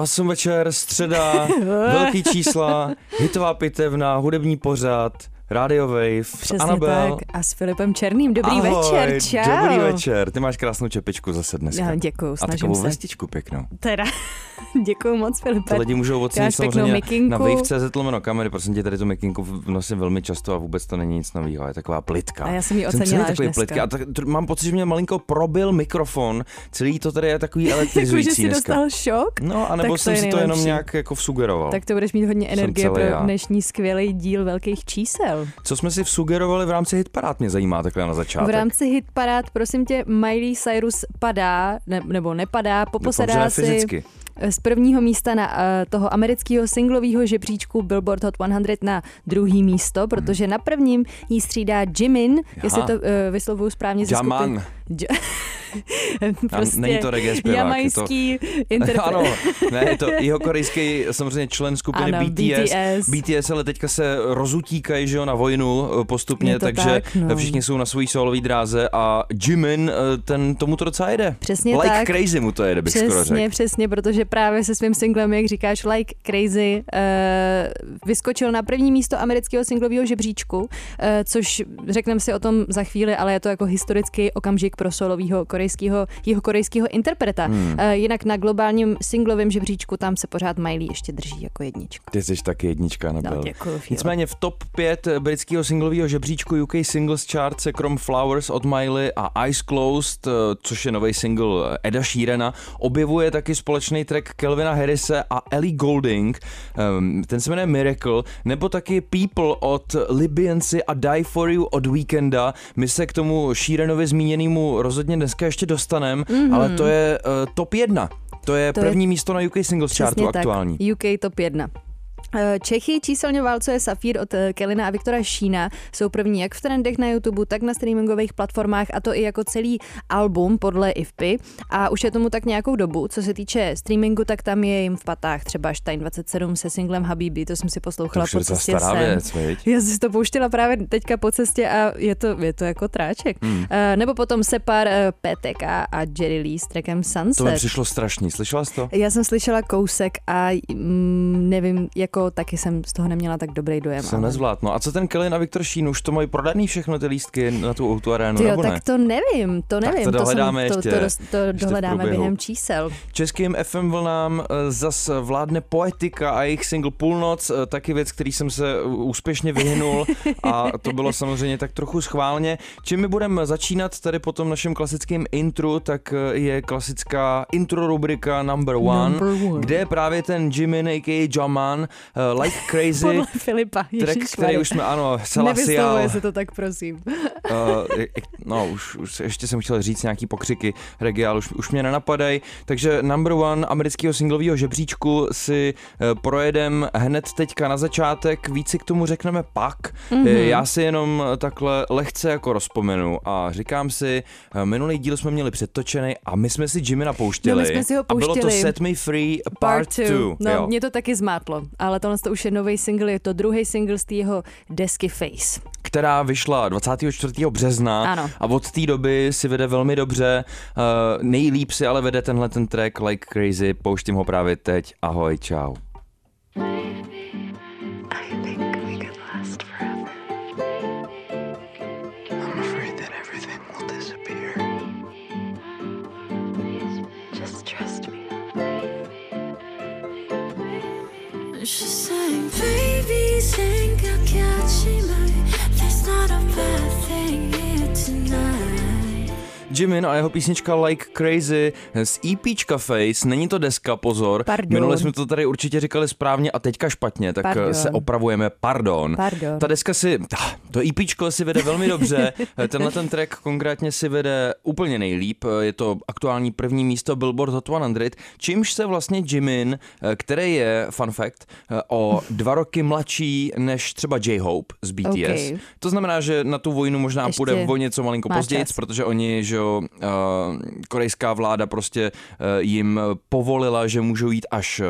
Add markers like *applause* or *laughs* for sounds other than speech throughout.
8 večer, středa, *laughs* velký čísla, hitová pitevna, hudební pořad, Radio Wave, Přesně Anabel. tak. A s Filipem Černým. Dobrý Ahoj, večer, čau. Dobrý večer, ty máš krásnou čepičku zase dneska. Já děkuju, A snažím takovou se. vestičku pěknou. Teda, *laughs* děkuju moc, Filipe. To lidi můžou ocenit samozřejmě mikinku. na wave.cz lomeno kamery, prosím tě, tady tu mikinku nosím velmi často a vůbec to není nic nového, je taková plitka. A já jsem ji ocenila až takový dneska. plitka. A tak, t- mám pocit, že mě malinko probil mikrofon, celý to tady je takový *laughs* Jako, že elektrizující jsi dneska. dostal šok? No, anebo Tak to jsem je si to jenom nějak jako vsugeroval. Tak to budeš mít hodně Jsem energie pro dnešní skvělý díl velkých čísel. Co jsme si vsugerovali v rámci hitparád, mě zajímá takhle na začátek. V rámci hitparád, prosím tě, Miley Cyrus padá, ne, nebo nepadá, poposadá Dobře, si fyzicky. z prvního místa na uh, toho amerického singlového žebříčku Billboard Hot 100 na druhý místo, protože na prvním jí střídá Jimin, jestli to uh, vyslovuju správně ze. Tam není to reggae zpěvák, jamajský je interpret. ano, ne, je to *laughs* jeho korejský samozřejmě člen skupiny Ano, BTS. BTS. BTS, ale teďka se rozutíkají, že jo, na vojnu eh, postupně, to takže tak, no. všichni jsou na svojí solový dráze a Jimin, eh, ten tomu to docela jede. Přesně like tak. crazy mu to jede, bych skoro Přesně, řekl. přesně, protože právě se svým singlem, jak říkáš, Like Crazy, uh, vyskočil na první místo amerického singlového žebříčku, uh, což řekneme si o tom za chvíli, ale je to jako historický okamžik pro solového korejského, jeho korejského interpreta. Hmm. Uh, jinak na globálním singlovém žebříčku tam se pořád Miley ještě drží jako jednička. Ty jsi taky jednička, nebyl. No, děkuju. Nicméně v top 5 britského singlového žebříčku UK Singles Chart se krom Flowers od Miley a Eyes Closed, eh, což je nový single Eda Sheerana, objevuje taky společný track Kelvina Harrise a Ellie Goulding. Ehm, Ten se jmenuje Miracle, nebo taky People od Libyanci a Die For You od Weekenda. My se k tomu Sheeranovi zmíněnému rozhodně dneska ještě dostaneme, mm-hmm. ale to je uh, top 1. To je To je první místo na UK Singles Chartu Přesně aktuální. tak, UK top 1. Eh, Čechy číselně válcuje Safír od eh, Kelina a Viktora Šína. Jsou první jak v trendech na YouTube, tak na streamingových platformách a to i jako celý album podle IFPy. A už je tomu tak nějakou dobu. Co se týče streamingu, tak tam je jim v patách třeba Stein 27 se singlem Habibi, to jsem si To poslouchala je po cestě stará sem. věc, viď? Já jsem si to pouštěla právě teďka po cestě a je to, je to jako tráček. Hmm. Uh, nebo potom Separ, PTK a Jerry Lee s trackem Sunset. To mi přišlo strašný, slyšela jsi to? Já jsem slyšela kousek a mm, nevím, jako taky jsem z toho neměla tak dobrý dojem. Jsem ale- nezvlád. No a co ten Kellen a Viktor Šín, už to mají prodaný všechno ty lístky na tu auto arénu, Tyjo, nebo ne? tak to nevím, to nevím. to dohledáme jsem, ještě- to, to, dost- to ještě dohledáme během čísel. Českým FM vlnám eh, zas vládne Poetika a jejich single Půlnoc, eh, taky věc, který jsem se úspěšně vyhnul a to bylo *laughs* samozřejmě tak trochu schválně. Čím my budeme začínat tady po tom našem klasickém intru, tak eh, je klasická intro rubrika Number One, Number one. kde je právě ten Jimin, a.k.a. Jaman, Like Crazy, Podle Filipa, track, který už jsme, ano, Celasial, Nevyslovuje se to tak, prosím. Uh, no, už, už ještě jsem chtěl říct nějaký pokřiky ale už, už mě nenapadají. Takže number one amerického singlového žebříčku si uh, projedem hned teďka na začátek, víc si k tomu řekneme pak. Mhm. Mm-hmm. Já si jenom takhle lehce jako rozpomenu a říkám si, minulý díl jsme měli předtočený a my jsme si Jimmy napouštěli. No, my jsme si ho A bylo to pouštěli. Set Me Free Part 2. No, jo. mě to taky zmátlo, ale tohle to už je nový single, je to druhý single z té jeho desky Face. která vyšla 24. března Ano. a od té doby si vede velmi dobře. Uh, nejlíp si ale vede tenhle ten track Like Crazy, pouštím ho právě teď. Ahoj, čau. I think we could last forever. I'm afraid that everything will disappear. Just baby, 생각하지 마. There's not a bad thing here tonight. Jimin a jeho písnička Like Crazy z EPčka Face. Není to deska, pozor. Pardon. Minule jsme to tady určitě říkali správně a teďka špatně, tak Pardon. se opravujeme. Pardon. Pardon. Ta deska si, to EPčko si vede velmi dobře. *laughs* Tenhle ten track konkrétně si vede úplně nejlíp. Je to aktuální první místo Billboard Hot 100, čímž se vlastně Jimin, který je, fun fact, o dva roky mladší než třeba J-Hope z BTS. Okay. To znamená, že na tu vojnu možná Ještě půjde o něco malinko později, protože oni, že uh, korejská vláda prostě uh, jim povolila, že můžou jít až,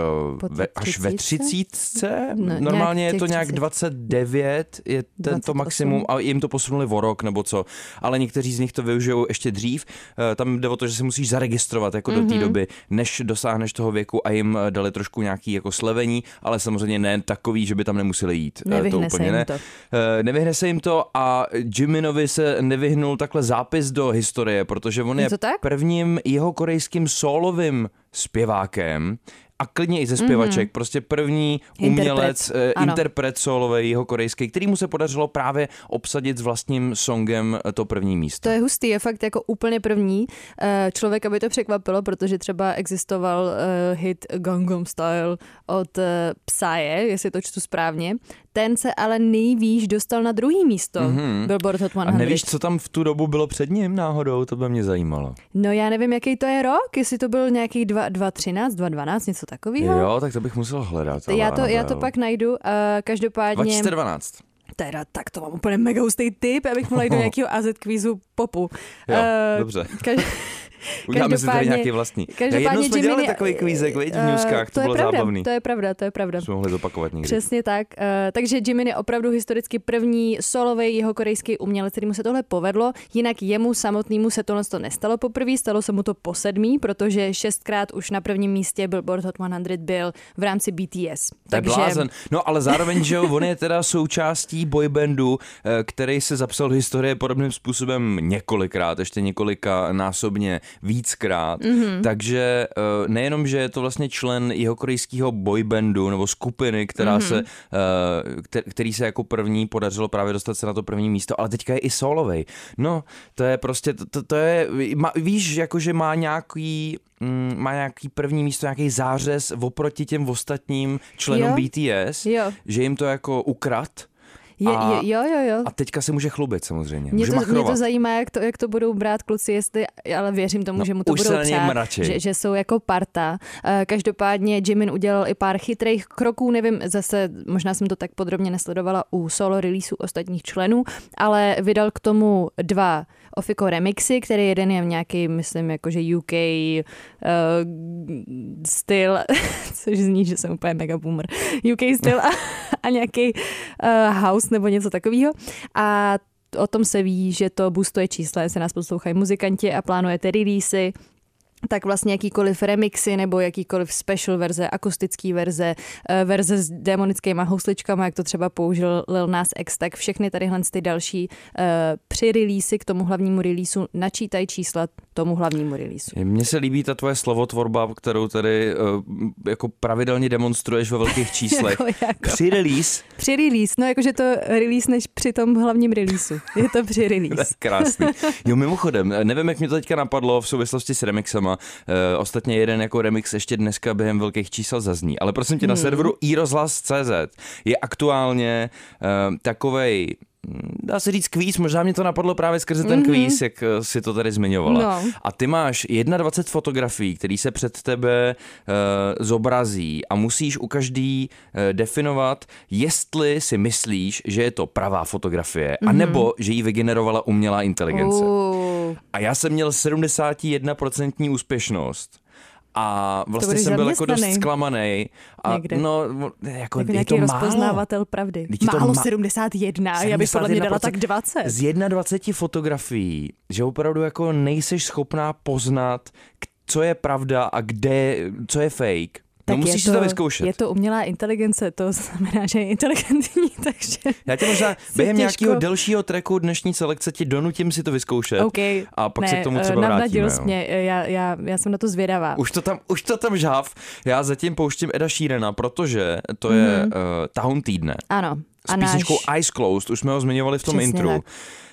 Po ve, až ve třicítce? No, Normálně je to nějak 30. 29, je tento 28. maximum a jim to posunuli o rok nebo co. Ale někteří z nich to využijou ještě dřív. Uh, tam jde o to, že se musíš zaregistrovat jako do Mhm. té doby, než dosáhneš toho věku a jim eh, dali trošku nějaký jako slevení, ale samozřejmě ne takový, že by tam nemuseli jít. Eh, Nevyhne to se úplně jim ne. to. Eh, Nevyhne se jim to a Jiminovi se nevyhnul takhle zápis do historie, protože on Je je prvním jeho korejským solovým zpěvákem a klidně i ze zpěvaček, mm-hmm. prostě první Interpret, umělec, eh, ano. interpret solový jeho korejský, který mu se podařilo právě obsadit s vlastním songem eh, to první místo. To je hustý, je fakt jako úplně první eh, člověk, aby to překvapilo, protože třeba existoval hit Gangnam Style od Psye, jestli to čtu správně. Ten se ale nejvýš dostal na druhý místo mm-hmm. Billboard Hot 100. Mhm. A nevíš, co tam v tu dobu bylo před ním náhodou? To by mě zajímalo. No já nevím, jaký to je rok, jestli to byl nějaký 2, 2.13, 2.12, něco takového. Jo, tak to bych musel hledat. Já to, já to pak najdu. Uh, každopádně, 2012. teda, tak to mám úplně mega hustý tip, abych mohla jít do *laughs* nějakého AZ kvízu popu. Jo, Eh, dobře. Kaž... *laughs* Uděláme si tady nějaký vlastní. Každopádně Jednou jsme dělali Jiminy- takový kvízek, viď, v eh, newskách, to, je bylo pravda, zábavný. To je pravda, to je pravda. Jsme mohli zopakovat někdy. Přesně tak. Uh, takže Jimin je opravdu historicky první solový jeho korejský umělec, kterýmu se tohle povedlo. Jinak jemu samotnému se tohle to nestalo poprvé, stalo se mu to po sedmý, protože šestkrát už na prvním místě Billboard Hot 100 byl v rámci BTS. To je blázen. No ale zároveň, že on je teda součástí boybandu, eh, který se zapsal do historie podobným způsobem několikrát, ještě několika násobně víckrát. Mm-hmm. Takže eh, nejenom, že je to vlastně člen jeho korejského boybandu nebo skupiny, která mm-hmm. se, eh, kter- který se jako první podařilo právě dostat se na to první místo, ale teďka je i solovej. No, to je prostě, to, to, to je, má, víš, jakože má nějaký mm, má nějaký první místo, nějaký zářez oproti těm ostatním členům Jo. BTS, Jo. že jim to jako ukrad Je, a- je, jo, jo, jo. a teďka se může chlubit samozřejmě. Mě může to, mě to zajímá, jak to, jak to budou brát kluci, jestli, ale věřím tomu, No, že mu to budou přát, že, že jsou jako parta. Eh, Každopádně Jimin udělal i pár chytrých kroků, nevím, zase možná jsem to tak podrobně nesledovala u solo releaseů ostatních členů, ale vydal k tomu dva Ofiko remixy, který jeden je nějaký, myslím, jakože UK uh, styl, *laughs* což zní, že jsem úplně mega boomer, UK styl a, a nějaký uh, house nebo něco takového. A o tom se ví, že to boostuje čísla, jestli nás poslouchají muzikanti a plánujete releasy, tak vlastně jakýkoliv remixy nebo jakýkoliv special verze, akustický verze, eh, verze s demonickýma housličkama, jak to třeba použil Lil Nas X, tak všechny tadyhle ty další eh, při releasy k tomu hlavnímu releaseu načítají čísla tomu hlavnímu releaseu. Mně se líbí ta tvoje slovotvorba, kterou tady uh, jako pravidelně demonstruješ ve velkých číslech. *laughs* Jako- jako. Při release, Při release, no jakože to release než při tom hlavním releaseu. Je to při *laughs* to je release. krásný. Jo, mimochodem, nevím, jak mě to teďka napadlo v souvislosti s remixama. Uh, ostatně jeden jako remix ještě dneska během velkých čísel zazní. Ale prosím tě, na serveru iRozhlas.cz je aktuálně uh, takovej hm, dá se říct kvíz, možná mě to napadlo právě skrze ten kvíz, jak eh, si to tady zmiňovala. No. A ty máš 21 fotografií, které se před tebe uh, zobrazí a musíš u každý uh, definovat, jestli si myslíš, že je to pravá fotografie, mm-hmm. anebo že ji vygenerovala umělá inteligence. Uh, A já jsem měl 71% úspěšnost. A vlastně jsem byl jako dost zklamaný. A Někde. no, jako, jako je to málo. rozpoznávatel pravdy. Vždyť je to Málo ma- 71, já bych podle mě dala 71%. tak 20. Z 21 fotografií, že opravdu jako nejseš schopná poznat, co je pravda a kde, co je fake. No Tak musíš je si to vyzkoušet. Je to umělá inteligence, to *laughs* znamená, že je inteligentní, *laughs* takže... Já tě možná během těžko- nějakého delšího tracku dnešní selekce ti donutím si to vyzkoušet. OK, A pak ne, se k tomu eh, třeba vrátíme. jsi mě, eh, já, já, já jsem na to zvědavá. Už to tam, už to tam žáv. Já zatím pouštím Eda Sheerana, protože to je mm-hmm. uh, tahoun týdne. Ano. S písničkou Eyes Closed, už jsme ho zmiňovali v tom Přesně intru. tak.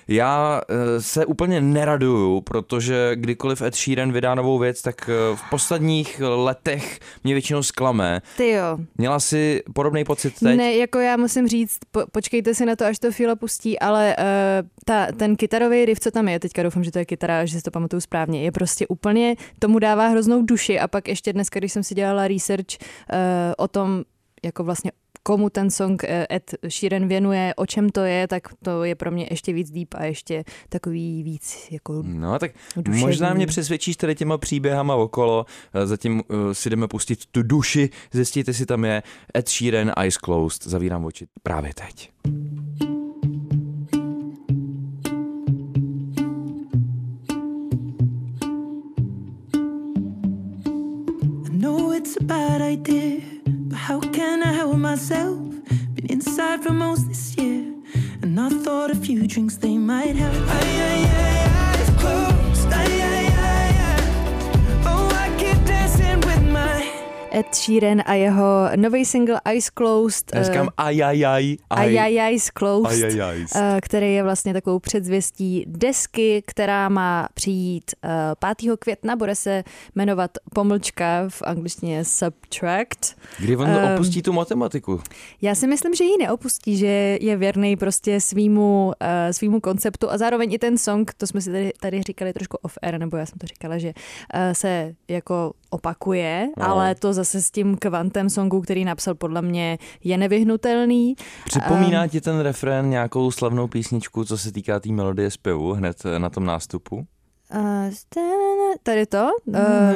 Já eh, se úplně neraduju, protože kdykoliv Ed Sheeran vydá novou věc, tak eh, v posledních letech mě většinou zklame. Ty jo. Měla si podobný pocit teď? Ne, jako já musím říct, po, počkejte si na to, až to Fila pustí, ale uh, ta, ten kytarový riff, co tam je, teďka doufám, že to je kytara, že si to pamatuju správně, je prostě úplně, tomu dává hroznou duši a pak ještě dneska, když jsem si dělala research uh, o tom, jako vlastně komu ten song eh, Ed Sheeran věnuje, o čem to je, tak to je pro mě ještě víc deep a ještě takový víc jako No tak duševní. možná mě přesvědčíš tady těma příběhama okolo, eh, zatím uh, si jdeme pustit tu duši, zjistíte si tam je Ed Sheeran, Eyes Closed, zavírám oči právě teď. I know it's a bad idea, how can I help myself? Been inside for most this year, and I thought a few drinks they might help. Ed Sheeran a jeho nový single Eyes Closed. Já říkám ajajaj, aj, Aj, Eyes Closed. Ajajaj. eh, který je vlastně takovou předzvěstí desky, která má přijít eh, 5. května, bude se jmenovat pomlčka v angličtině Subtract. Kdy on Ehm, opustí tu matematiku? Já si myslím, že ji neopustí, že je věrný prostě svýmu, svýmu konceptu a zároveň i ten song, to jsme si tady, tady říkali trošku off-air, nebo já jsem to říkala, že se jako opakuje, No. ale to zase s tím kvantem songu, který napsal podle mě je nevyhnutelný. Připomíná Ehm. ti ten refrén nějakou slavnou písničku, co se týká té tý melodie zpěvu hned eh, na tom nástupu? Uh, tady to? Uh,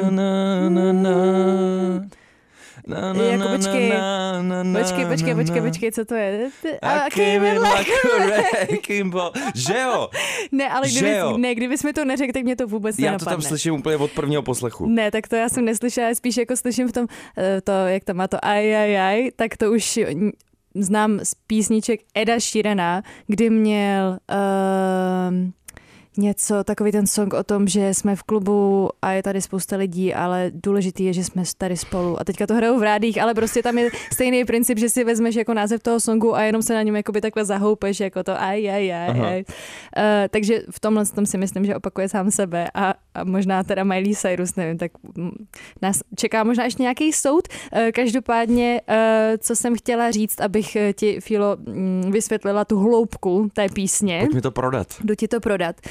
na, na, na. Na, na, Jako počkej, na, na, na, počkej, počkej, počkej, počkej, co to je? A wrecking ball. *laughs* Že jo? Ne, ale kdyby, jo? ne, kdyby jsme to neřekli, tak mě to vůbec Já to nenapadne. tam slyším úplně od prvního poslechu. Ne, tak to já jsem neslyšela, spíš jako slyším v tom, eh, to, jak tam má to aj, aj, aj, tak to už znám z písniček Eda Sheerana, kdy měl uh, něco, takový ten song o tom, že jsme v klubu a je tady spousta lidí, ale důležitý je, že jsme tady spolu. A teďka to hrajou v rádích, ale prostě tam je stejný princip, že si vezmeš jako název toho songu a jenom se na něm jakoby takhle zahoupeš, jako to aj, aj, aj, Aha. aj. Uh, takže v tomhle tom si myslím, že opakuje sám sebe a, a možná teda Miley Cyrus, nevím, tak mm, nás čeká možná ještě nějaký soud. Uh, každopádně, uh, co jsem chtěla říct, abych ti, Filo, mm, vysvětlila tu hloubku té písně. Pojď mi to prodat. Jdu ti to prodat. Eh,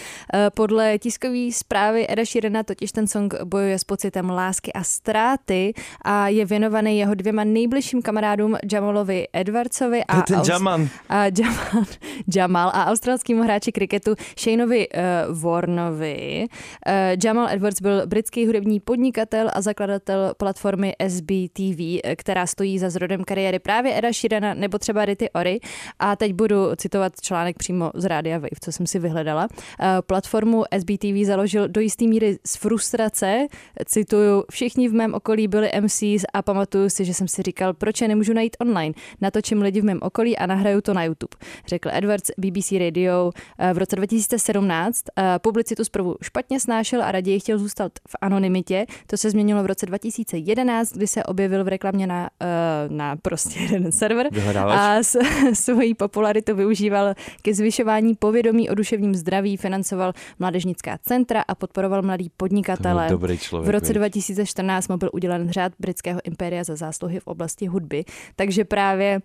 Podle tiskové zprávy Eda Sheerana totiž ten song bojuje s pocitem lásky a ztráty a je věnovaný jeho dvěma nejbližším kamarádům Jamalovi Edwardsovi a, Ten Aus- Jaman. a Jamal, *laughs* Jamal a australskému hráči kriketu Shaneovi uh, Warnovi. Uh, Jamal Edwards byl britský hudební podnikatel a zakladatel platformy SBTV, eh, která stojí za zrodem kariéry právě Eda Sheerana nebo třeba Rity Ory. A teď budu citovat článek přímo z Rádia Wave, co jsem si vyhledala. Uh, platformu SBTV založil do jisté míry z frustrace. Cituju, všichni v mém okolí byli MCs a pamatuju si, že jsem si říkal, proč je nemůžu najít online. Natočím lidi v mém okolí a nahraju to na YouTube. Řekl Edwards BBC Radio eh, v roce 2017. Eh, Publicitu zprvu špatně snášel a raději chtěl zůstat v anonymitě. To se změnilo v roce 2011, kdy se objevil v reklamě na, eh, na prostě jeden server a s, *laughs* svoji popularitu využíval ke zvyšování povědomí o duševním zdraví, financoval mládežnická centra a podporoval mladý podnikatele. byl dobrý člověk. V roce viď? 2014 mu byl udělen řád britského impéria za zásluhy v oblasti hudby. Takže právě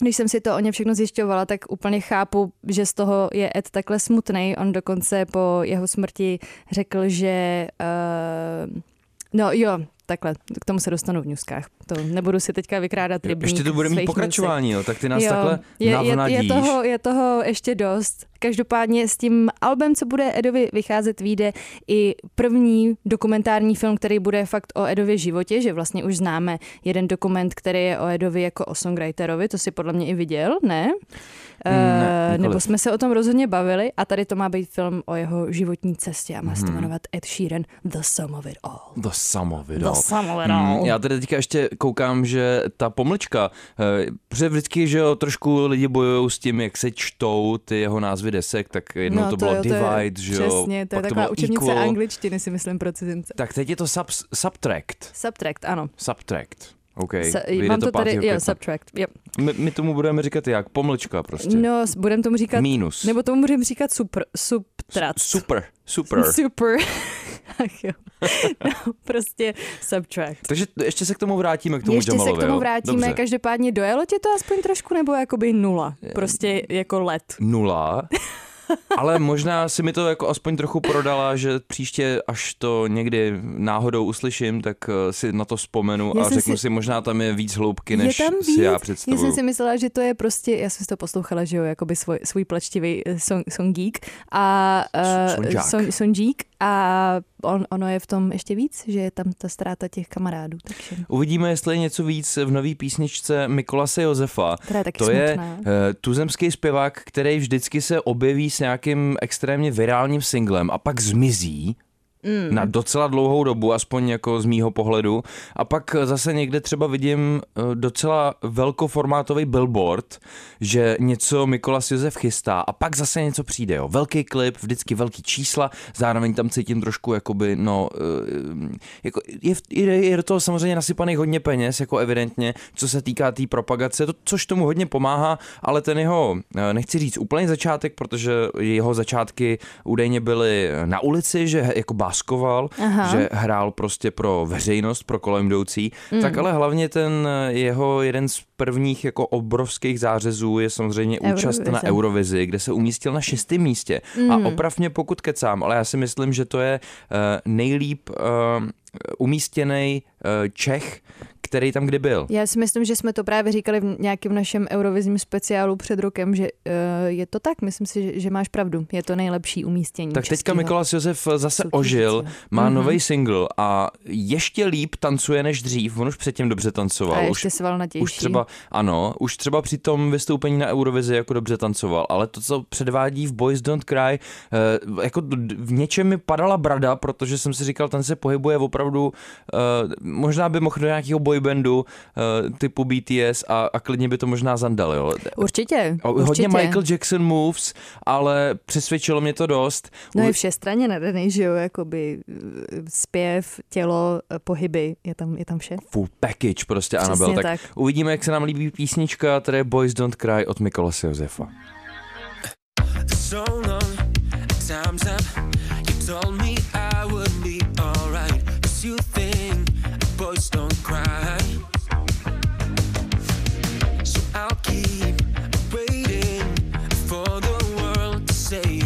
když jsem si to o ně všechno zjišťovala, tak úplně chápu, že z toho je Ed takhle smutný. On dokonce po jeho smrti řekl, že uh, no jo, takhle, k tomu se dostanu v newskách. To nebudu si teďka vykrádat rybník Ještě to bude mít pokračování, jo, tak ty nás jo, takhle je, je, navnadíš. je, toho, je toho ještě dost. Každopádně s tím albem, co bude Edovi vycházet, vyjde i první dokumentární film, který bude fakt o Edově životě, že vlastně už známe jeden dokument, který je o Edovi jako o songwriterovi, to si podle mě i viděl, ne? Ne, Eh, nikoliv. nebo jsme se o tom rozhodně bavili a tady to má být film o jeho životní cestě a má se to Mhm. jmenovat Ed Sheeran The Sum of It All. The Sum of It All. Hmm, já tady teďka ještě koukám, že ta pomlčka, eh, protože vždycky, že jo, trošku lidi bojují s tím, jak se čtou ty jeho názvy desek, tak jednou No, to bylo jo, to je- Divide, že jo, Přesně, to je taková bylo učebnice Equal. angličtiny, si myslím, pro cizince. Tak teď je to sub, Subtract. Subtract, ano. Subtract. OK. Se, Vyjde mám to tady, 5. jo, subtract. Yep. My, my tomu budeme říkat jak? Pomlčka prostě. No, s- budem tomu říkat, Mínus. nebo tomu budeme říkat super, subtract. Super, super. *laughs* Super. Ach jo. No, prostě subtract. Takže ještě se k tomu vrátíme, k tomu Ještě se Jamalovi, k tomu jo? vrátíme, Dobře. každopádně dojelo tě to aspoň trošku, nebo jakoby nula? Prostě jako let. Nula. *laughs* Ale možná si mi to jako aspoň trochu prodala, že příště, až to někdy náhodou uslyším, tak eh, si na to vzpomenu Já a řeknu si... si- možná tam je víc hloubky, než je tam víc? si já Já představuju. jsem si myslela, že to je prostě, já jsem si to poslouchala, že jo, jakoby svůj, svůj plačtivý eh, song, songík a uh, sonžák. son, a on, ono je v tom ještě víc, že je tam ta ztráta těch kamarádů, takže Uvidíme, jestli je něco víc v nový písničce Mikolase Josefa. která je taky To je smutná. uh, tuzemský zpěvák, který vždycky se objeví s nějakým extrémně virálním singlem a pak zmizí Mm. na docela dlouhou dobu, aspoň jako z mýho pohledu. A pak zase někde třeba vidím eh, docela velkoformátový billboard, že něco Mikolas Josef chystá a pak zase něco přijde. Jo. Velký klip, vždycky velký čísla, zároveň tam cítím trošku jakoby, no, eh, jako je, je, je do toho samozřejmě nasypaných hodně peněz, jako evidentně, co se týká té tý propagace, to, což tomu hodně pomáhá, ale ten jeho, eh, nechci říct úplný začátek, protože jeho začátky údajně byly na ulici, že jako báskoval, Aha. že hrál prostě pro veřejnost, pro kolem jdoucí, mm. tak ale hlavně ten eh, jeho jeden z prvních jako obrovských zářezů je samozřejmě účast Eurovize. na Eurovizi, kde se umístil na šestém místě. Mm. A oprav mě pokud kecám, ale já si myslím, že to je uh, nejlíp uh, umístěný uh, Čech, který tam kdy byl. Já si myslím, že jsme to právě říkali v nějakém našem Eurovizním speciálu před rokem, že uh, je to tak. Myslím si, že, že máš pravdu. Je to nejlepší umístění. Tak teďka Mikolas Josef zase soutěžícího. ožil, má Mhm. mm-hmm. nový single a ještě líp tancuje než dřív. On už předtím dobře tancoval. A už, ještě svalnatější. už třeba, ano, už třeba při tom vystoupení na Eurovizi jako dobře tancoval, ale to, co předvádí v Boys Don't Cry, eh, jako v něčem mi padala brada, protože jsem si říkal, ten se pohybuje opravdu, eh, možná by mohl do nějakého boybandu eh, typu BTS a, a klidně by to možná zandal, jo. Určitě, A určitě. Hodně Michael Jackson moves, ale přesvědčilo mě to dost. No U- je všestranně nadaný, že jo, jakoby eh, zpěv, tělo, eh, pohyby, je tam, je tam vše. full package prostě Přesně Anabel. Tak, tak. uvidíme, jak se nám líbí písnička, které Boys Don't Cry od Mikolase Josefa. so long, time's up. You told me I would be alright. Cause you think boys don't cry. I'll keep waiting for the world to say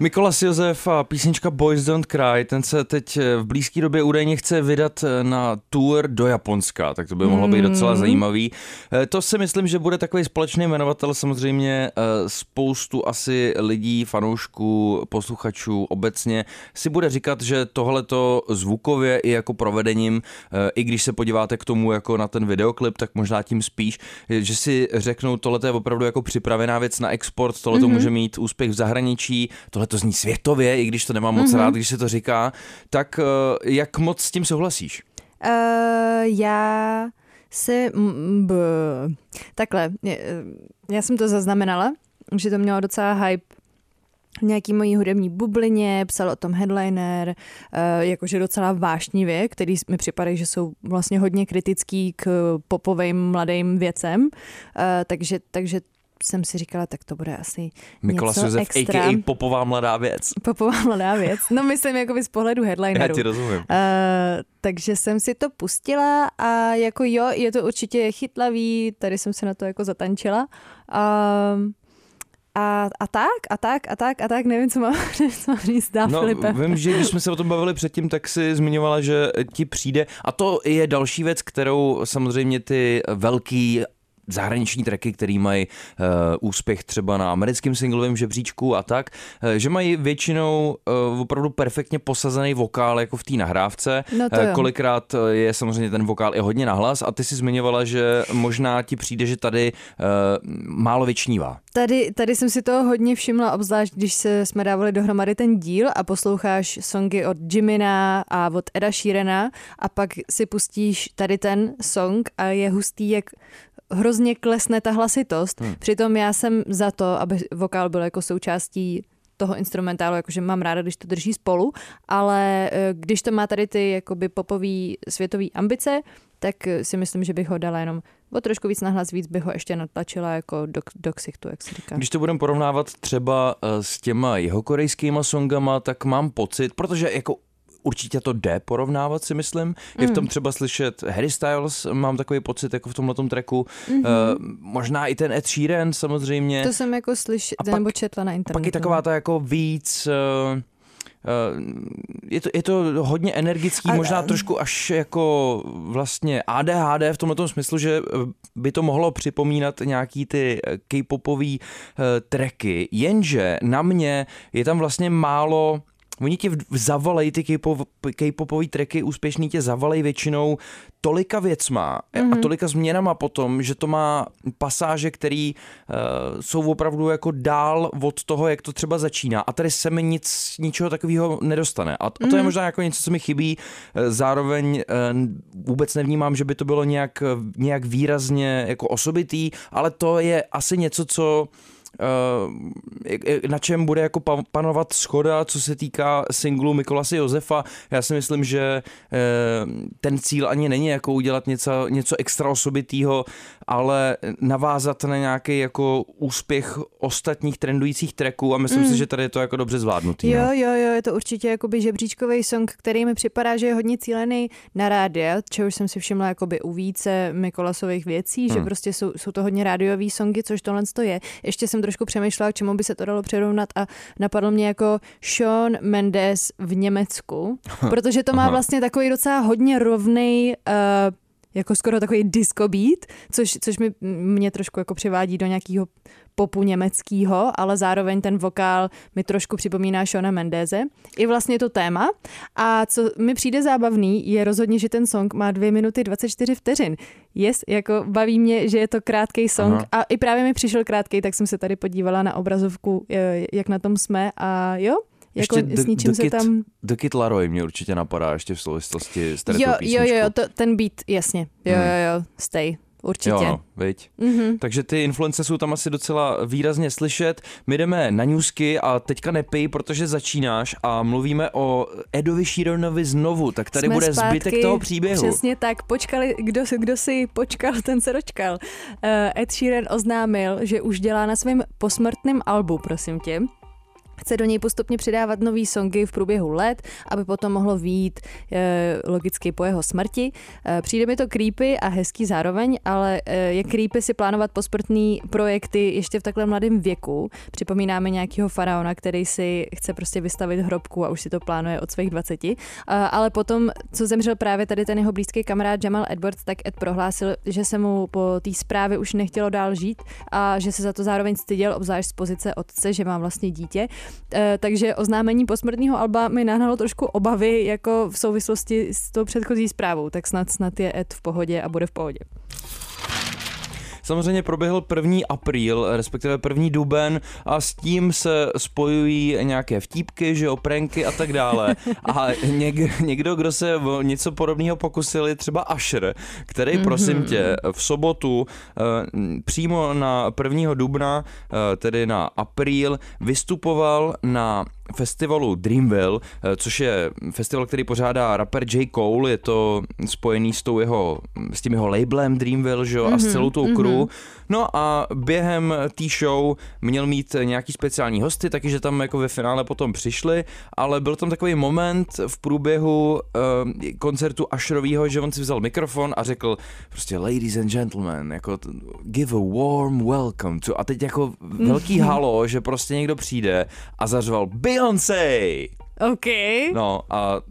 Mikolas Josef a písnička Boys Don't Cry, ten se teď eh, v blízké době údajně chce vydat eh, na tour do Japonska, tak to by mohlo být docela zajímavý. Eh, To si myslím, že bude takový společný jmenovatel, samozřejmě spoustu asi lidí, fanoušků, posluchačů obecně si bude říkat, že tohleto zvukově i jako provedením, i když se podíváte k tomu jako na ten videoklip, tak možná tím spíš, že si řeknou, tohle je opravdu jako připravená věc na export, tohle to může mít úspěch v zahraničí, tohle to zní světově, i když to nemám moc rád, když se to říká, tak eh, jak moc s tím souhlasíš? Uh, já se... B, takhle, eh, já jsem to zaznamenala, že to mělo docela hype v nějaký mojí hudební bublině, psal o tom headliner, jakože docela vášnivě, který mi připadají, že jsou vlastně hodně kritický k popovým mladým věcem, takže, takže jsem si říkala, tak to bude asi Mikolas něco Josef, extra. a.k.a. popová mladá věc. Popová mladá věc. No myslím jakoby z pohledu headlineru. Já ti rozumím. Uh, takže jsem si to pustila a jako jo, je to určitě chytlavý, tady jsem se na to jako zatančila. Um, a, a tak, a tak, a tak, a tak, nevím, co mám, *laughs* co mám říct dál, No, Filipe. vím, že když jsme se o tom bavili předtím, tak si zmiňovala, že ti přijde. A to je další věc, kterou samozřejmě ty velký zahraniční tracky, který mají uh, úspěch třeba na americkém singlovém žebříčku a tak, uh, že mají většinou uh, opravdu perfektně posazený vokál jako v té nahrávce. No to Eh. Kolikrát eh, je samozřejmě ten vokál i hodně nahlas a ty si zmiňovala, že možná ti přijde, že tady uh, málo vyčnívá. Tady, tady jsem si toho hodně všimla, obzvlášť když se, jsme dávali dohromady ten díl a posloucháš songy od Jimina a od Eda Sheerana a pak si pustíš tady ten song a je hustý, jak hrozně klesne ta hlasitost. Hmm. Přitom já jsem za to, aby vokál byl jako součástí toho instrumentálu, jakože mám ráda, když to drží spolu, ale eh, když to má tady ty jakoby popový světový ambice, tak eh, si myslím, že bych ho dala jenom o trošku víc nahlas, víc bych ho ještě natlačila jako do, do ksichtu, jak se říká. Když to budeme porovnávat třeba eh, s těma jeho korejskýma songama, tak mám pocit, protože jako určitě to jde porovnávat, si myslím. Je v tom třeba slyšet Harry Styles, mám takový pocit, jako v tomhle tracku. Mm-hmm. Uh, možná i ten Ed Sheeran samozřejmě. To jsem jako slyšela A nebo četla na internetu. Pak je taková ta jako víc... Uh, je, to, je to hodně energický, A- možná trošku až jako vlastně ADHD v tomhle smyslu, že by to mohlo připomínat nějaký ty K-popový uh, tracky, jenže na mě je tam vlastně málo Oni tě v- zavalejí ty K-pop, K-popový tracky, úspěšný tě zavalejí většinou tolika věcma mm-hmm. a tolika změnama potom, že to má pasáže, které uh, jsou opravdu jako dál od toho, jak to třeba začíná. A tady se mi nic, ničeho takového nedostane. A, to je možná jako něco, co mi chybí. Eh, Zároveň eh, vůbec nevnímám, že by to bylo nějak, nějak výrazně jako osobitý, ale to je asi něco, co eh, na čem bude jako pa- panovat schoda, co se týká singlu Mikolase Josefa. Já si myslím, že eh, ten cíl ani není jako udělat něco, něco extra osobitýho, ale navázat na nějaký jako úspěch ostatních trendujících tracků a myslím mm. si, že tady je to jako dobře zvládnutý. Jo, no. jo, jo, je to určitě jakoby žebříčkový song, který mi připadá, že je hodně cílený na rádia, čehož jsem si všimla jakoby u více Mikolasových věcí, hmm. že prostě jsou, jsou to hodně rádiový songy, což tohle to je. Ještě jsem trošku přemýšlela, k čemu by se to dalo přirovnat a napadlo mě jako Sean Mendes v Německu, protože to má vlastně takový docela hodně rovnej uh, jako skoro takový disco beat, což, což mi, mě trošku jako přivádí do nějakého popu německého, ale zároveň ten vokál mi trošku připomíná Shona Mendeze. I vlastně to téma. A co mi přijde zábavný, je rozhodně, že ten song má 2 minuty 24 vteřin. Yes, jako baví mě, že je to krátký song Aha. a i právě mi přišel krátký, tak jsem se tady podívala na obrazovku, eh, jak na tom jsme a jo, jako Ještě s ničím se Kid, tam... The Kid Laroi mě určitě napadá ještě v souvislosti s tady Jo, jo, písničkou. jo, to, ten beat, jasně. Jo, Hmm. jo, jo, stay. Určitě. Jo, no, viď. Mhm. Takže ty influence jsou tam asi docela výrazně slyšet. My jdeme na newsky a teďka nepij, protože začínáš a mluvíme o Edovi Sheeranovi znovu, tak tady Jsme bude zpátky, zbytek toho příběhu. Přesně tak, počkali, kdo, kdo si počkal, *laughs* ten se dočkal. Uh, Ed Sheeran oznámil, že už dělá na svém posmrtném albu, prosím tě. Chce do něj postupně přidávat nový songy v průběhu let, aby potom mohlo výjít e, logicky po jeho smrti. E, přijde mi to creepy a hezký zároveň, ale e, je creepy si plánovat posmrtný projekty ještě v takhle mladém věku. Připomínáme nějakého faraona, který si chce prostě vystavit hrobku a už si to plánuje od svých 20. E, ale potom, co zemřel právě tady ten jeho blízký kamarád Jamal Edwards, tak Ed prohlásil, že se mu po té zprávě už nechtělo dál žít a že se za to zároveň styděl, obzvlášť z pozice otce, že má vlastně dítě. Eh, takže oznámení posmrtního alba mi nahnalo trošku obavy jako v souvislosti s tou předchozí zprávou, tak snad, snad je Ed v pohodě a bude v pohodě. Samozřejmě proběhl první apríl, respektive první duben a s tím se spojují nějaké vtípky, že jo, pranky a tak dále. A něk, někdo, kdo se o něco podobného pokusil, je třeba Asher, který, mm-hmm. prosím tě, v sobotu eh, přímo na 1. dubna, eh, tedy na apríl, vystupoval na festivalu Dreamville, eh, což je festival, který pořádá rapper J. Cole, je to spojený s, tou jeho, s tím jeho labelem Dreamville, že jo, mm-hmm, a s celou tou crew. No a během té show měl mít nějaký speciální hosty, taky, že tam jako ve finále potom přišli, ale byl tam takový moment v průběhu uh, koncertu Asherovýho, že on si vzal mikrofon a řekl prostě ladies and gentlemen, jako give a warm welcome to a teď jako velký halo, že prostě někdo přijde a zařval Beyoncé! OK. No a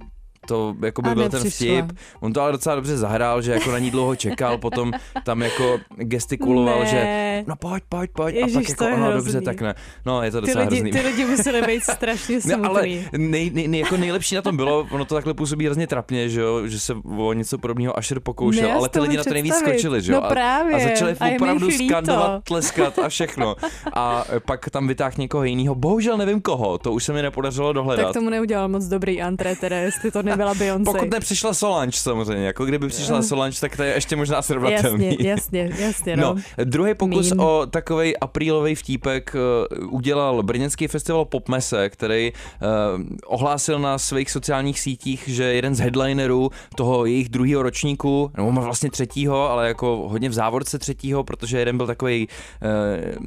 to jako by A byl ten vtip. On to ale docela dobře zahrál, že jako na ní dlouho čekal, *laughs* potom tam jako gestikuloval, Ne. že no pojď, pojď, pojď Ježiš, a pak jako ano, hrozný. dobře, tak ne. No, je to Ty docela lidi, hrozný. ty lidi museli být *laughs* strašně smutný. ale nej, nej, nej, jako nejlepší na tom bylo, ono to takhle působí hrozně trapně, že jo, že se o něco podobného Asher pokoušel, Ne, já ale ty lidi na to nejvíc skočili, že jo. No a, právě. a začali A je mi opravdu skandovat, tleskat a všechno. A pak tam vytáhl někoho jiného, bohužel nevím koho, to už se mi nepodařilo dohledat. Tak tomu neudělal moc dobrý antré, teda, jestli to ne, *laughs* nebyla Beyoncé. Pokud nepřišla Solange samozřejmě, jako kdyby přišla Solange, tak to je ještě možná srovnatelný. Jasně, jasně, jasně, no. No, druhý pokus Mín. o takový aprílový vtípek eh, udělal brněnský festival Popmese, který uh, ohlásil na svých sociálních sítích, že jeden z headlinerů toho jejich druhého ročníku, nebo má vlastně třetího, ale jako hodně v závorce třetího, protože jeden byl takový uh,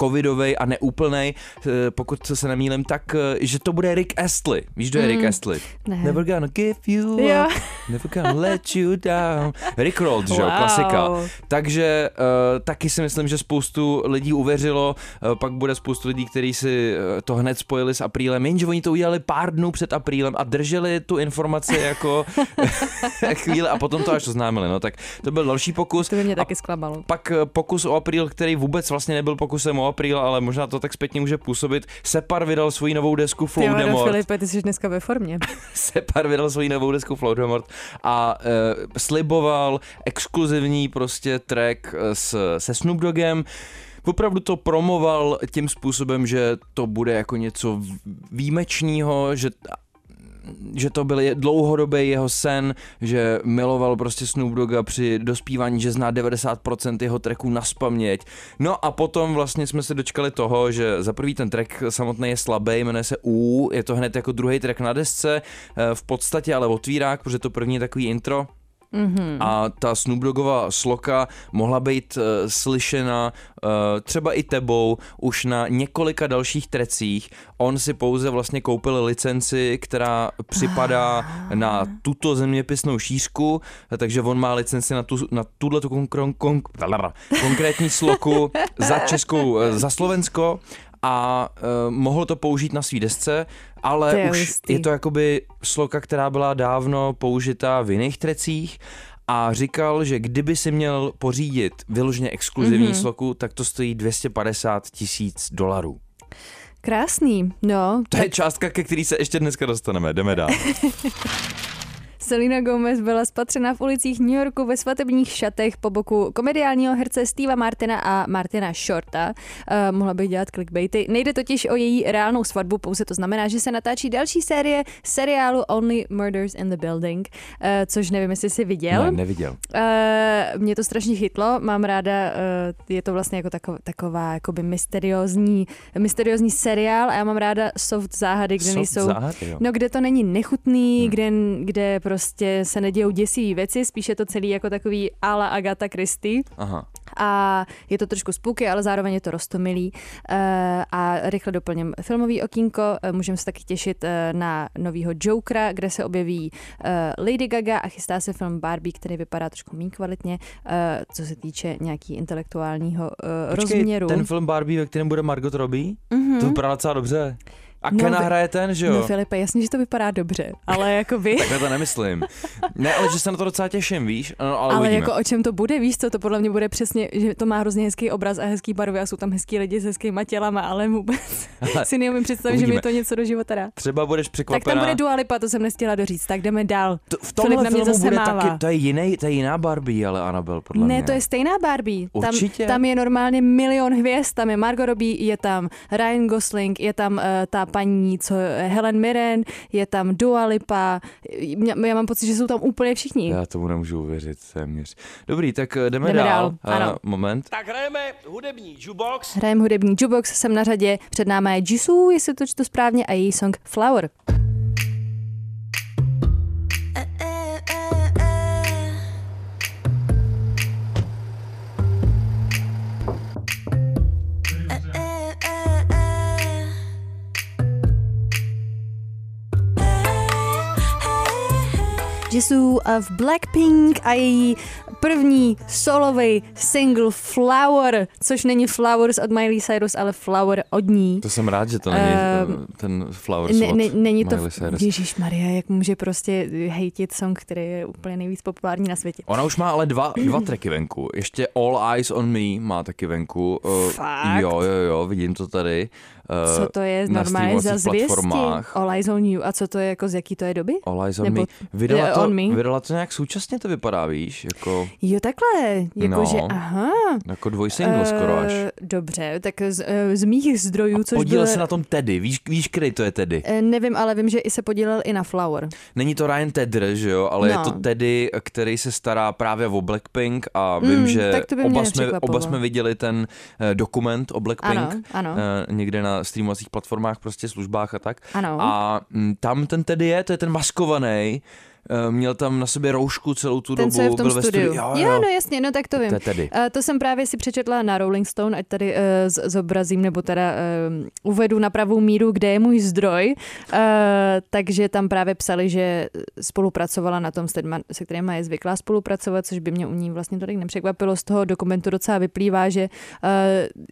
covidový a neúplný, uh, pokud se nemýlím, tak uh, že to bude Rick Astley. Víš, kdo je Rick Astley? Ne. Never gonna give you Jo. never gonna let you down. Rick Roll, že jo, Wow. klasika. Takže uh, taky si myslím, že spoustu lidí uvěřilo, uh, pak bude spoustu lidí, kteří si uh, to hned spojili s aprílem, jenže oni to udělali pár dnů před aprílem a drželi tu informaci jako *laughs* chvíli a potom to až oznámili. No tak to byl další pokus. To by mě A taky zklamalo. pak eh, pokus o apríl, který vůbec vlastně nebyl pokusem o apríl, ale možná to tak zpětně může působit. Separ vydal svoji novou desku Flow Demort. Filipe, ty jsi dneska ve formě. *laughs* Separ vydal svoji novou desku Flow Demort a uh, sliboval exkluzivní prostě track eh, s, se Snoop Doggem. Opravdu to promoval tím způsobem, že to bude jako něco výjimečného, že že to byl je- dlouhodobý jeho sen, že miloval prostě Snoop Dogga při dospívání, že zná 90% jeho tracků na spaměť. No a potom vlastně jsme se dočkali toho, že za prvý ten track samotný je slabý, jmenuje se U, je to hned jako druhý track na desce, eh, v podstatě ale otvírák, protože to první je takový intro, Mhm. a ta Snoop Doggová sloka mohla být uh, slyšena uh, třeba i tebou už na několika dalších trecích. On si pouze vlastně koupil licenci, která připadá na tuto zeměpisnou šířku, takže on má licenci na, tu, na tuhle tu konkr- kon- konkrétní sloku za Českou, eh, za Slovensko a uh, mohl to použít na svý desce, To ale je už hustý. je to jakoby sloka, která byla dávno použitá v jiných trecích a říkal, že kdyby si měl pořídit vyloženě exkluzivní Mhm. mm-hmm. sloku, tak to stojí 250 tisíc dolarů. Krásný, no. To je částka, ke který se ještě dneska dostaneme. Jdeme dál. *laughs* Selena Gomez byla spatřena v ulicích New Yorku ve svatebních šatech po boku komediálního herce Steva Martina a Martina Shorta. Uh, mohla by dělat clickbaity. Nejde totiž o její reálnou svatbu, pouze to znamená, že se natáčí další série seriálu Only Murders in the Building, uh, což nevím, jestli jsi viděl. Ne, neviděl. Uh, mě to strašně chytlo, mám ráda, uh, je to vlastně jako taková, taková jakoby mysteriózní, mysteriózní seriál a já mám ráda soft záhady, kde Soft nejsou, záhady, jo. no kde to není nechutný, Hmm. kde, kde prostě se nedějou děsivý věci, spíše to celý jako takový ala Agatha Christie Aha. a je to trošku spooky, ale zároveň je to rostomilý. Uh, a rychle doplním filmový okýnko, uh, můžeme se taky těšit uh, na novýho Jokera, kde se objeví Lady Gaga a chystá se film Barbie, který vypadá trošku méně kvalitně, co se týče nějaký intelektuálního Počkej, rozměru. ten film Barbie, ve kterém bude Margot Robbie, Mhm. to vypadá docela dobře. A No, Kena hraje ten, že jo? No Filipe, jasně, že to vypadá dobře, ale jako vy... Takhle to nemyslím. Ne, ale že se na to docela těším, víš? No, ale, Ale uvidíme. jako o čem to bude, víš co, to podle mě bude přesně, že to má hrozně hezký obraz a hezký barvy a jsou tam hezký lidi s hezkýma tělama, ale vůbec Ale si neumím představit, že uvidíme. mi to něco do života dá. Třeba budeš Tak překvapená. tam bude Dua Lipa, to jsem nestihla doříct, tak jdeme dál. To, v Filip tomhle na mě filmu zase bude mává. taky, to je, jiný, to je jiná Barbie, ale Anabel, podle Ne, mě. to je stejná Barbie. Určitě. Tam, tam je normálně milion hvězd, tam je Margot Robbie, je tam Ryan Gosling, je tam uh, ta paní, co Helen Mirren, je tam Dua Lipa, já, mám pocit, že jsou tam úplně všichni. Já tomu nemůžu uvěřit téměř. Dobrý, tak eh, jdeme, Jdeme dál. dál, A, ano. moment. Tak hrajeme hudební jukebox. Hrajem hudební jukebox, jsem na řadě, před náma je Jisoo, jestli to čtu správně, a její song Flower. Jisoo of Blackpink a její první solový single Flower, což není Flowers od Miley Cyrus, ale Flower od ní. To jsem rád, že to není um, ten Flowers Ne, od ne, není to, Miley Cyrus. Ježíš Maria, jak může prostě hejtit song, který je úplně nejvíc populární na světě. Ona už má ale dva, dva tracky venku. Ještě All Eyes on Me má taky venku. Uh, Fakt? Jo, jo, jo, vidím to tady. Eh, Co to je na normálně za platformách. All Eyes on You. A co to je, jako z jaký to je doby? All Eyes on Nebo- Me. Vydala to, on me. vydala to nějak současně, to vypadá, víš, jako, Jo, takhle. Jakože, No. aha. jako dvojsingle skoro až. Eh, Dobře, tak z, eh, z mých zdrojů, což Podílel byl... se na tom Teddy, víš, víš, který to je Teddy? Eh, Nevím, ale vím, že i se podílel i na Flower. Není to Ryan Tedder, že jo, ale No. je to Teddy, který se stará právě o Blackpink a vím, Mm, že oba, jsme, oba jsme viděli ten eh, dokument o Blackpink Ano, ano. eh, někde na streamovacích platformách, prostě službách a tak. Ano. A mm, tam ten Teddy je, to je ten maskovaný, měl tam na sobě roušku celou tu Ten, dobu, co je v tom byl ve studiu. studiu. jo, no jasně, no tak to vím. To Teddy. Eh, to jsem právě si přečetla na Rolling Stone, ať tady uh, zobrazím, nebo teda uh, uvedu na pravou míru, kde je můj zdroj. Uh, takže tam právě psali, že spolupracovala na tom, se kterými je zvyklá spolupracovat, což by mě u ní vlastně tolik nepřekvapilo. Z toho dokumentu docela vyplývá, že uh,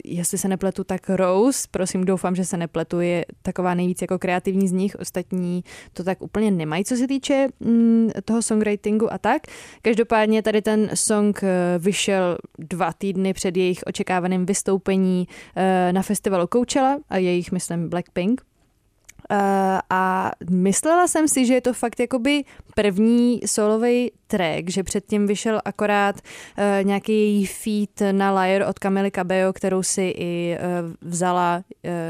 jestli se nepletu, tak Rose, prosím, doufám, že se nepletu, je taková nejvíc jako kreativní z nich, ostatní to tak úplně nemají, co se týče mm, toho songwritingu a tak. Každopádně tady ten song eh, vyšel dva týdny před jejich očekávaným vystoupení eh, na festivalu Coachella a jejich, myslím, Blackpink. Uh, a myslela jsem si, že je to fakt jakoby první solový track, že předtím vyšel akorát nějaký její feat na Liar od Camily Cabello, kterou si i vzala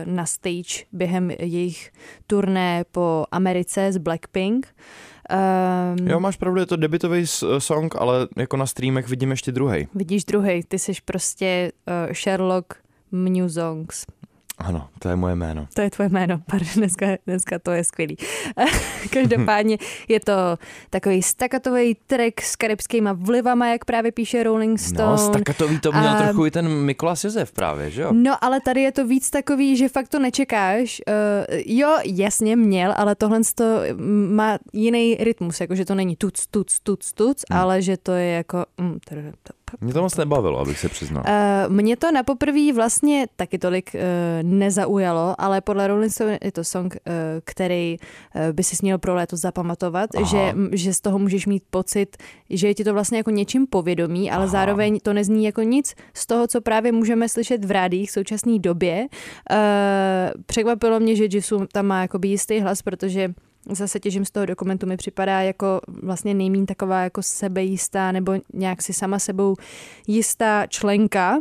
na stage během jejich turné po Americe z Blackpink. Um, Jo, máš pravdu, je to debitový s- song, ale jako na streamech vidím ještě druhý. Vidíš druhý, ty jsi prostě uh, Sherlock Musongs. Ano, to je moje jméno. To je tvoje jméno, *laughs* pardon, dneska, dneska to je skvělý. *laughs* Každopádně je to takový stakatový track s karibskýma vlivama, jak právě píše Rolling Stone. No, stakatový to měl A- trochu i ten Mikolas Josef právě, že jo? No, ale tady je to víc takový, že fakt to nečekáš. Uh, jo, jasně měl, ale tohle to má jiný rytmus, jako že to není tuc, tuc, tuc, tuc, Hmm. ale že to je jako... Mm, Mě to moc nebavilo, abych se přiznal. Uh, mě to na poprvé vlastně taky tolik uh, nezaujalo, ale podle Rolling Stone je to song, uh, který uh, by si směl pro léto zapamatovat, Aha. že, že z toho můžeš mít pocit, že je ti to vlastně jako něčím povědomí, ale Aha. zároveň to nezní jako nic z toho, co právě můžeme slyšet v rádích v současné době. Uh, překvapilo mě, že Jisoo tam má jakoby jistý hlas, protože zase těžím z toho dokumentu mi připadá jako vlastně nejmín taková jako sebejistá nebo nějak si sama sebou jistá členka.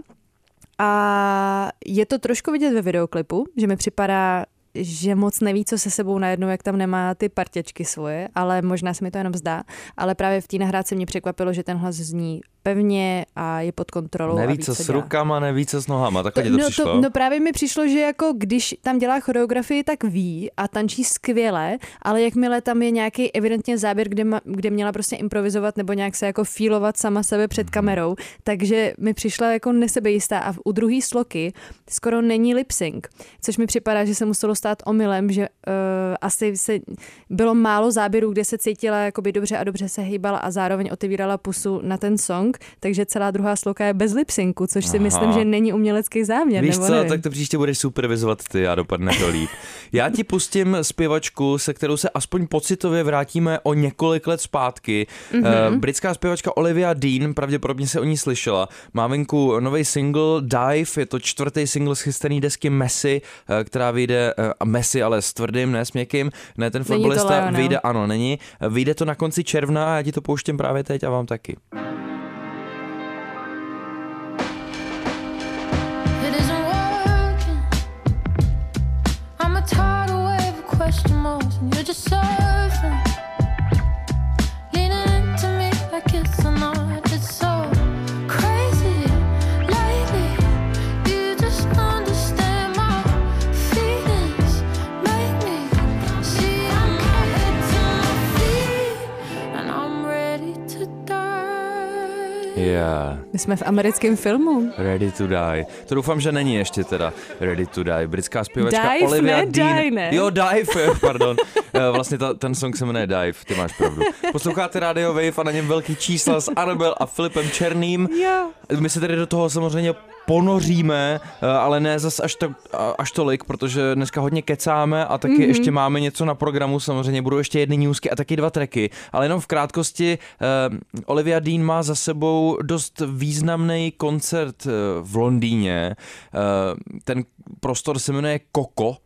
A je to trošku vidět ve videoklipu, že mi připadá, že moc neví, co se sebou najednou, jak tam nemá ty partěčky svoje, ale možná se mi to jenom zdá. Ale právě v té nahrádce mě překvapilo, že ten hlas zní pevně a je pod kontrolou. a Neví, ví, co co s dělá. rukama, neví, co s nohama, takhle ti to no, přišlo? no právě mi přišlo, že jako když tam dělá choreografii, tak ví a tančí skvěle, ale jakmile tam je nějaký evidentně záběr, kde, ma, kde měla prostě improvizovat nebo nějak se jako feelovat sama sebe před Mhm. kamerou, takže mi přišla jako nesebejistá a u druhý sloky skoro není lip sync, což mi připadá, že se muselo stát omylem, že uh, asi se bylo málo záběrů, kde se cítila jakoby dobře a dobře se hýbala a zároveň otevírala pusu na ten song, takže celá druhá sloka je bez lip syncu, což si Aha. myslím, že není umělecký záměr. Víš nebo co, nevím. tak to příště budeš supervizovat ty a dopadne to líp. Já ti pustím zpěvačku, se kterou se aspoň pocitově vrátíme o několik let zpátky. Mhm. Mm-hmm. Britská zpěvačka Olivia Dean, pravděpodobně se o ní slyšela. Má venku nový single Dive, je to čtvrtý single z chystaný desky Messi, eh, která vyjde, Messi ale s tvrdým, ne s měkkým, ne ten Není to fotbalista, Leo, vyjde, ano, není, vyjde to na konci června a já ti to pouštím právě teď a vám taky. Question marks, and you're just surfing, Yeah. My jsme v americkém filmu. Ready to Die. To doufám, že není ještě teda Ready to Die. Britská zpěvačka Dive, Olivia ne Dean. Die, ne? Jo, Dive, *laughs* pardon. Eh, Vlastně ta, ten song se jmenuje Dive, ty máš pravdu. Posloucháte Radio Wave a na něm velký čísla s Anabel a Filipem Černým. Jo. My se tady do toho samozřejmě ponoříme, eh, ale ne zas až, to, až tolik, protože dneska hodně kecáme a taky mm-hmm. ještě máme něco na programu, samozřejmě budou ještě jedny newsky a taky dva tracky, ale jenom v krátkosti, eh, Olivia Dean má za sebou dost významný koncert eh, v Londýně, eh, ten prostor se jmenuje Koko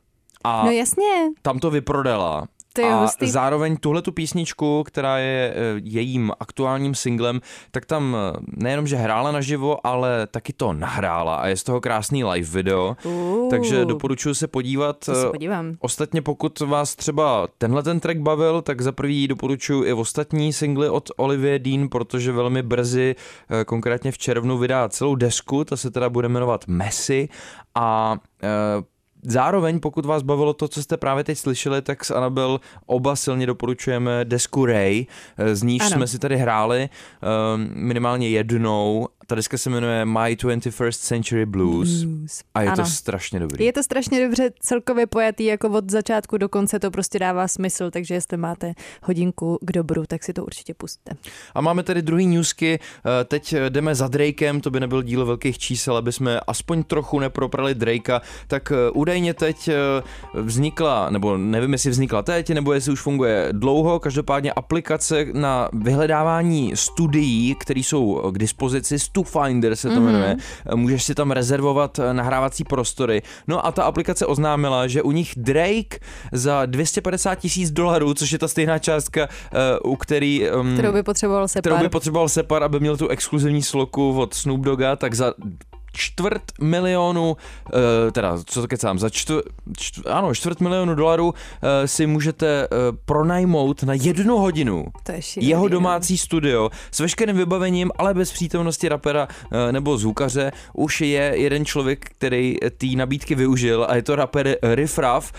a No jasně, tam to vyprodala. To je a hustý. zároveň tuhle tu písničku, která je eh, jejím aktuálním singlem, tak tam eh, nejenom, že hrála naživo, ale taky to nahrála a je z toho krásný live video, Uh. takže doporučuji se podívat. to se Eh, podívám. Ostatně pokud vás třeba tenhle ten track bavil, tak za prvý doporučuji i ostatní singly od Olivie Dean, protože velmi brzy, konkrétně v červnu, vydá celou desku, ta se teda bude jmenovat Messi a Zároveň, pokud vás bavilo to, co jste právě teď slyšeli, tak s Anabel oba silně doporučujeme desku Ray, eh, z níž Ano. jsme si tady hráli um, minimálně jednou. Ta deska se jmenuje My 21st Century Blues Blues. a je to Ano. strašně dobrý. Je to strašně dobře celkově pojatý, jako od začátku do konce to prostě dává smysl, takže jestli máte hodinku k dobru, tak si to určitě pustte. A máme tady druhý newsky, Eh, teď jdeme za Drakem, to by nebyl díl velkých čísel, aby jsme aspoň trochu neproprali Drakea, tak eh, údajně teď eh, vznikla, nebo nevím, jestli vznikla teď, nebo jestli už funguje dlouho, každopádně aplikace na vyhledávání studií, které jsou k dispozici, StuFinder se to Mhm. jmenuje, Eh, můžeš si tam rezervovat eh, nahrávací prostory. No a ta aplikace oznámila, že u nich Drake za 250 tisíc dolarů, což je ta stejná částka, eh, u který... Um, Kterou by potřeboval se kterou by potřeboval Separ, aby měl tu exkluzivní sloku od Snoop Dogga, tak za čtvrt milionu, uh, teda co to kecám, za čtvrt, čtvrt, ano, čtvrt milionu dolarů uh, si můžete uh, pronajmout na jednu hodinu je jeho no. domácí studio s veškerým vybavením, ale bez přítomnosti rapera eh, nebo zvukaře. Už je jeden člověk, který té nabídky využil a je to rapper Riff Raff,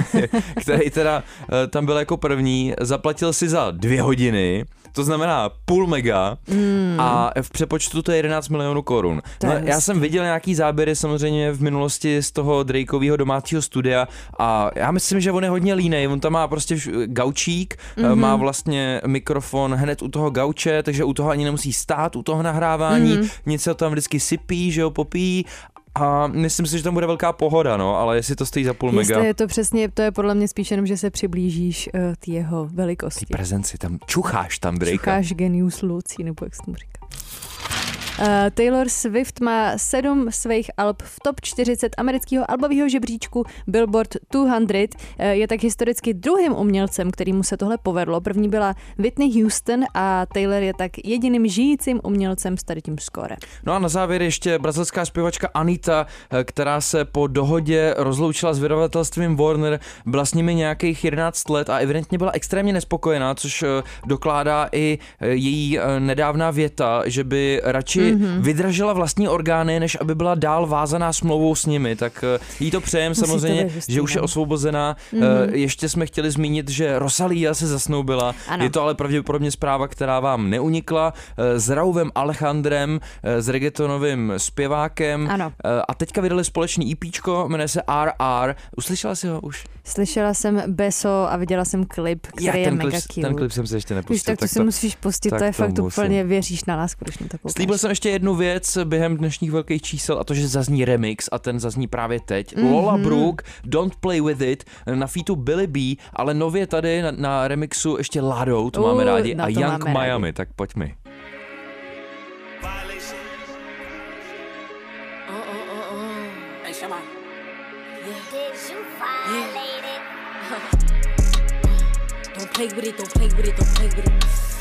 *laughs* který teda eh, tam byl jako první, zaplatil si za dvě hodiny, to znamená půl mega Hmm. a v přepočtu to je 11 milionů korun. No, já hustý. jsem viděl nějaký záběry samozřejmě v minulosti z toho Drakeového domácího studia a já myslím, že on je hodně línej, on tam má prostě gaučík, mm-hmm. má vlastně mikrofon hned u toho gauče, takže u toho ani nemusí stát, u toho nahrávání, mm-hmm. nic se tam vždycky sypí, že jo, popíjí a myslím si, že tam bude velká pohoda, no, ale jestli to stojí za půl mega, Jestli je to přesně, to je podle mě spíš jenom, že se přiblížíš uh, ty jeho velikosti. ty prezenci, tam čucháš tam Drakea. Čucháš genius lucí, nebo jak se tomu říká. Uh, Taylor Swift má sedm svých alb v top 40 amerického albového žebříčku Billboard 200. Uh, je tak historicky druhým umělcem, kterýmu se tohle povedlo. První byla Whitney Houston a Taylor je tak jediným žijícím umělcem s tady tím skóre. No a na závěr ještě brazilská zpěvačka Anita, eh, která se po dohodě rozloučila s vydavatelstvím Warner, byla s nimi nějakých 11 let a evidentně byla extrémně nespokojená, což eh, dokládá i eh, její eh, nedávná věta, že by radši Mhm. mm-hmm. vydražila vlastní orgány, než aby byla dál vázaná smlouvou s nimi. Tak eh, jí to přejem Musí to samozřejmě, hustý, že už je no. osvobozená. Mm-hmm. Ještě jsme chtěli zmínit, že Rosalia se zasnoubila. Ano. Je to ale pravděpodobně zpráva, která vám neunikla. Eh, S Rauvem Alejandrem, eh, s reggaetonovým zpěvákem. Ano. Eh, A teďka vydali společný EPčko, jmenuje se RR. Uslyšela jsi ho už? Slyšela jsem Beso a viděla jsem klip, který Já, je ten, mega klip, cute. ten klip jsem se ještě Víš, nepustil. tak to si musíš pustit, tak to je to fakt musím. úplně, věříš na lásku, když na to koukáš. Slíbil jsem ještě jednu věc během dnešních velkých čísel a to, že zazní remix a ten zazní právě teď. Mhm. Mm-hmm. Lola Brooke, Don't Play With It, na featu Billy B, ale nově tady na, na remixu ještě Ladou, to Uh, máme rádi, a Young máme rádi. Miami, tak pojď mi. Don't play with it, don't play with it, don't play with it.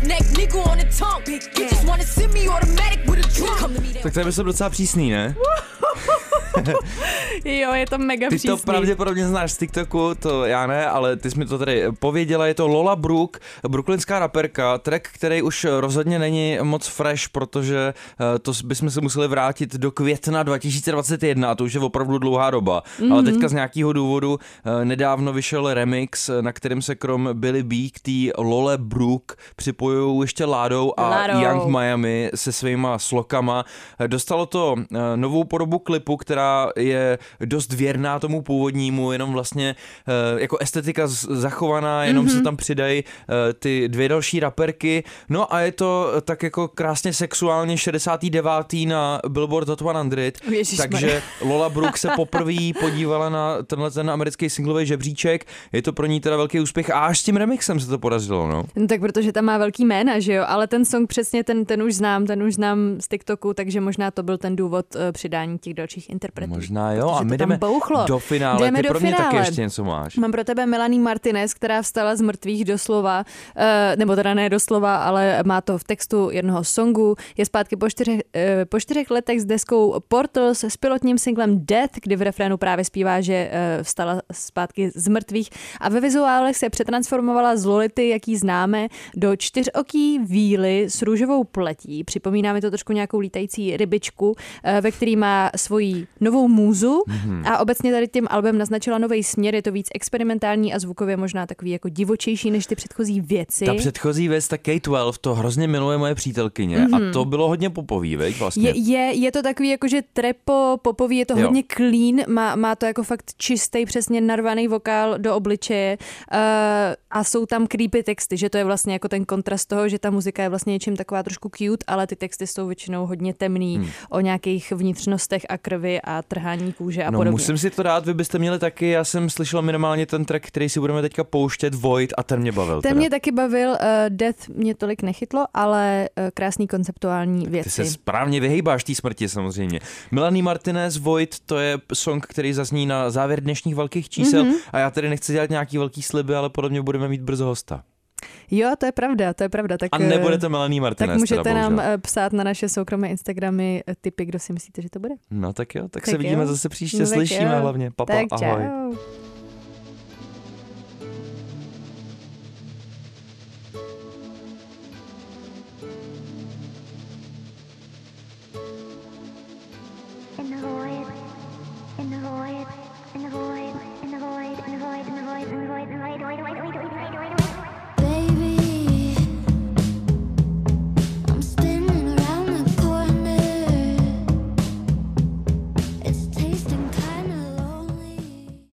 Roughneck nigga on the tongue. You just wanna send me automatic with a drum. Tak je myslím docela přísný, ne? *laughs* *laughs* Jo, je to mega Ty přísný. to pravděpodobně znáš z TikToku, to já ne, ale ty jsi mi to tady pověděla, je to Lola Brook, brooklynská raperka, track, který už rozhodně není moc fresh, protože eh, to bychom se museli vrátit do května 2021 a to už je opravdu dlouhá doba. Mm-hmm. Mhm. Ale teďka z nějakého důvodu eh, nedávno vyšel remix, eh, na kterém se krom Billy B k té Lole Brook připojují ještě Ládou a Ládou. Young Miami se svýma slokama. Dostalo to novou podobu klipu, která která je dost věrná tomu původnímu, jenom vlastně eh, jako estetika z- zachovaná, jenom mm-hmm. se tam přidají eh, ty dvě další raperky. No a je to tak jako krásně sexuálně 69. na Billboard Hot 100, Ježišmarja. takže Lola Brooke se poprvé podívala na tenhle ten americký singlový žebříček. Je to pro ní teda velký úspěch a až s tím remixem se to podařilo, no. No tak protože tam má velký jména, že jo, ale ten song přesně, ten, ten už znám, ten už znám z TikToku, takže možná to byl ten důvod uh, přidání těch dalších interpretů. Možná jo, a my jdeme bouchlo. do finále. Jdeme Ty do pro mě taky finále. ještě něco máš. Mám pro tebe Melanie Martinez, která vstala z mrtvých doslova, eh, nebo teda ne doslova, ale má to v textu jednoho songu. Je zpátky po čtyřech, eh, po čtyřech letech s deskou Portals s pilotním singlem Death, kdy v refrénu právě zpívá, že eh, vstala zpátky z mrtvých a ve vizuálech se přetransformovala z Lolity, jaký známe, do čtyřoký víly s růžovou pletí. Připomíná mi to trošku nějakou lítající rybičku, ve který má svoji novou můzu Mhm. a obecně tady tím albem naznačila nový směr, je to víc experimentální a zvukově možná takový jako divočejší než ty předchozí věci. Ta předchozí věc, ta K-12, to hrozně miluje moje přítelkyně mm-hmm. a to bylo hodně popový, veď vlastně. je, je, je to takový jako, že trepo, popový, je to Jo. hodně clean, má, má to jako fakt čistý, přesně narvaný vokál do obličeje uh, a jsou tam creepy texty, že to je vlastně jako ten kontrast toho, že ta muzika je vlastně něčím taková trošku cute, ale ty texty jsou většinou hodně temný hmm. o nějakých vnitřnostech a krvi a trhání kůže a no, podobně. musím si to dát, vy byste měli taky, já jsem slyšel minimálně ten track, který si budeme teďka pouštět, Void, a ten mě bavil. Ten teda. mě taky bavil, uh, Death mě tolik nechytlo, ale uh, krásný konceptuální věci. Ty se správně vyhejbáš té smrti samozřejmě. Melanie Martinez Void, to je song, který zazní na závěr dnešních velkých čísel Mhm. mm-hmm. a já tady nechci dělat nějaký velký sliby, ale podle mě budeme mít brzo hosta. Jo, to je pravda, to je pravda. Tak, A eh, nebude to Melanie Martinez. Tak můžete teda, nám bohužel. eh, psát na naše soukromé Instagramy eh, tipy, kdo si myslíte, že to bude. No tak jo, tak, Tak se vidíme jo. zase příště, No slyšíme jo. hlavně. Papa, tak ahoj. Čau. In the void, in the void, in the void, in the void, in the void, in the void, in the void, in the void, void, void, void, void, void, void, void.